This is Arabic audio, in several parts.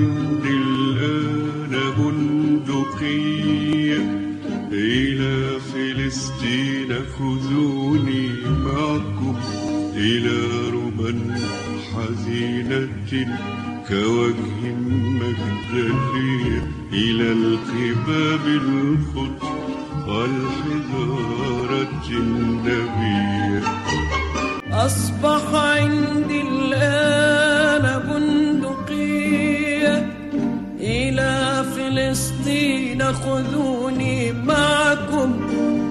عندي الآن بندقية. إلى فلسطين خذوني معكم. إلى ربا حزينة كوجه مجدلية. إلى القباب الخضر والحجارة النبية أصبح عندي الآن فلسطين خذوني معكم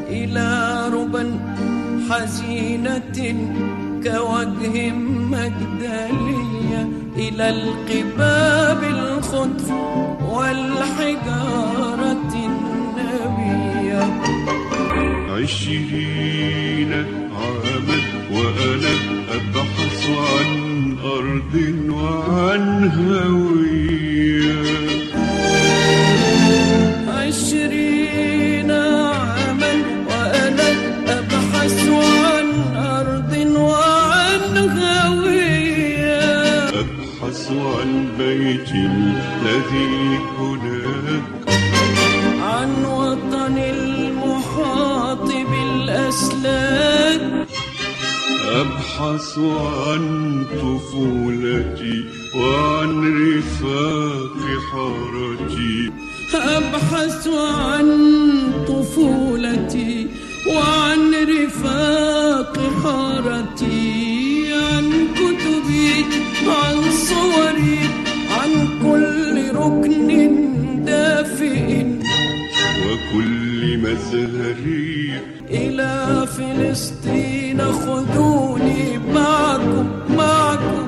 إلى ربا حزينة كوجه مجدلية إلى القباب الخضر والحجارة النبية عشرين عاما. عن بيتي الذي هناك. عن وطن المحاط بالأسلاك أبحث عن طفولتي وعن رفاق حارتي. أبحث عن طفولتي وعن رفاق حارتي. مزهري إلى فلسطين خذوني معكم معكم.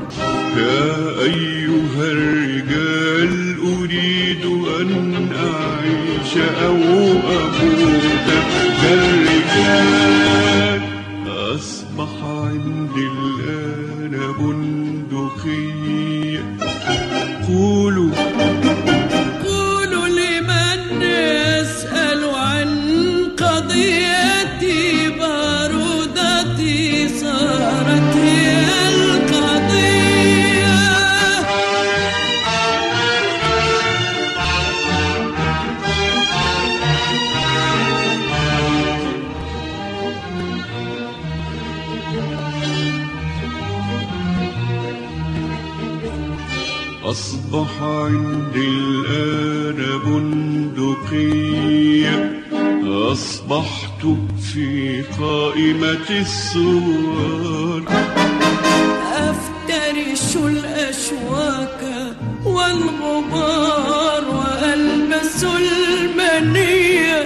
يا أيها الرجال أريد أن أعيش أو أموت. كالرجال أصبح عندي الآن بندقية. أصبح عندي الآن بندقية. أصبحت في قائمة الصور أفترش الأشواك والغبار وألبس المنية.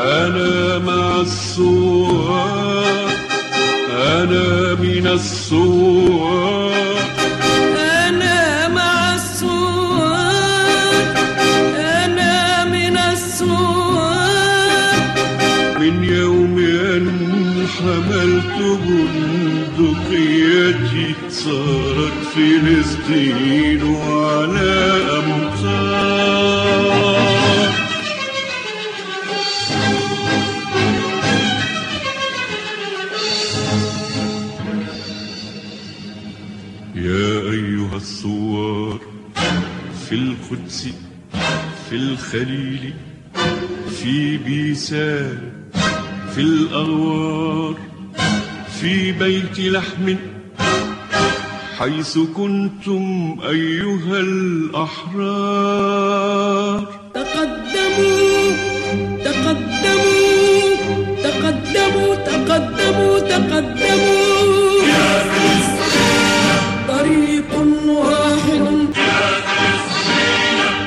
أنا مع الصور أنا من الصور يوم أن حملت بندقيتي صارت فلسطين على أمطار يا أيها الثوار في القدس في الخليل في بيسان في الأغوار في بيت لحم حيث كنتم أيها الأحرار. تقدموا تقدموا تقدموا تقدموا تقدموا. يا طريق واحد.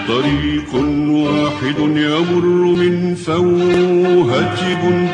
طريق واحد يمر من فوهة بندقية